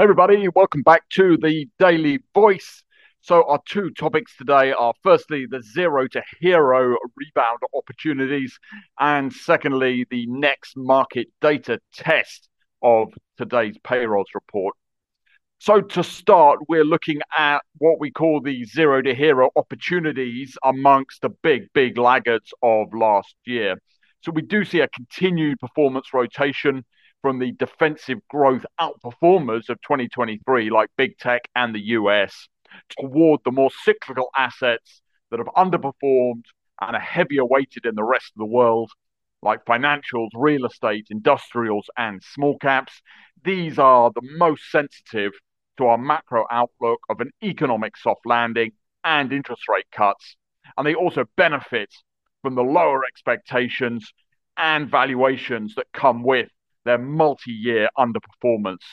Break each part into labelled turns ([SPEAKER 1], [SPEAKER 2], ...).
[SPEAKER 1] Everybody, welcome back to the Daily Voice. So, our two topics today are firstly, the zero to hero rebound opportunities, and secondly, the next market data test of today's payrolls report. So, to start, we're looking at what we call the zero to hero opportunities amongst the big, big laggards of last year. So, we do see a continued performance rotation from the defensive growth outperformers of 2023, like big tech and the US, toward the more cyclical assets that have underperformed and are heavier weighted in the rest of the world, like financials, real estate, industrials, and small caps. These are the most sensitive to our macro outlook of an economic soft landing and interest rate cuts. And they also benefit from the lower expectations and valuations that come with their multi year underperformance.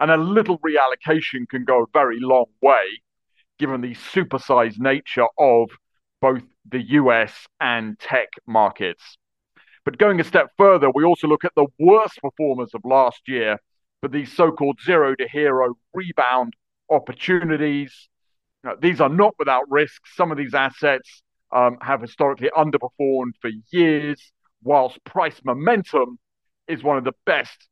[SPEAKER 1] And a little reallocation can go a very long way, given the supersized nature of both the US and tech markets. But going a step further, we also look at the worst performers of last year for these so called zero to hero rebound opportunities. Now, these are not without risk. Some of these assets um, have historically underperformed for years, whilst price momentum is one of the best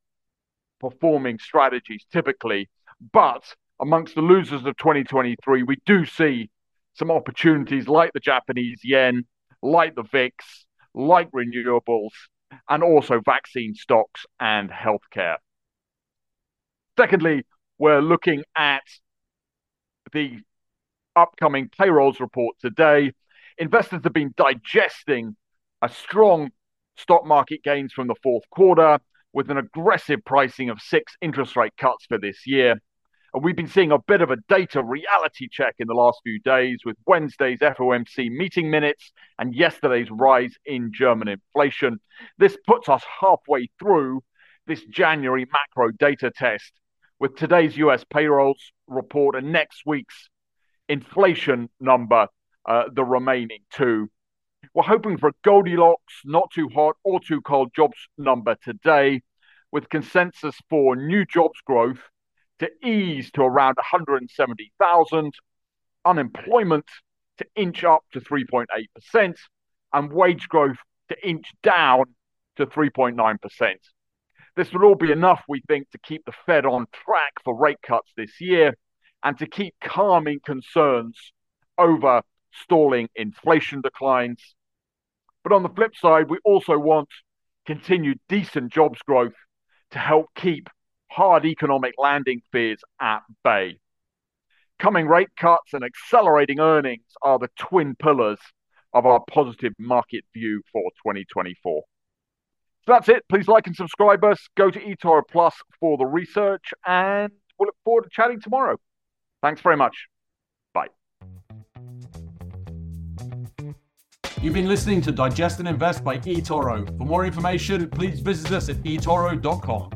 [SPEAKER 1] performing strategies typically. But amongst the losers of 2023, we do see some opportunities like the Japanese yen, like the VIX, like renewables, and also vaccine stocks and healthcare. Secondly, we're looking at the upcoming payrolls report today. Investors have been digesting a strong stock market gains from the fourth quarter with an aggressive pricing of six interest rate cuts for this year. And we've been seeing a bit of a data reality check in the last few days with Wednesday's FOMC meeting minutes and yesterday's rise in German inflation. This puts us halfway through this January macro data test with today's US payrolls report and next week's inflation number, uh, the remaining two. We're hoping for a Goldilocks, not too hot or too cold jobs number today, with consensus for new jobs growth to ease to around 170,000, unemployment to inch up to 3.8%, and wage growth to inch down to 3.9%. This will all be enough, we think, to keep the Fed on track for rate cuts this year and to keep calming concerns over stalling inflation declines but on the flip side, we also want continued decent jobs growth to help keep hard economic landing fears at bay. Coming rate cuts and accelerating earnings are the twin pillars of our positive market view for 2024. So that's it. Please like and subscribe us. Go to eToro Plus for the research, and we'll look forward to chatting tomorrow. Thanks very much.
[SPEAKER 2] You've been listening to Digest and Invest by eToro. For more information, please visit us at eToro.com.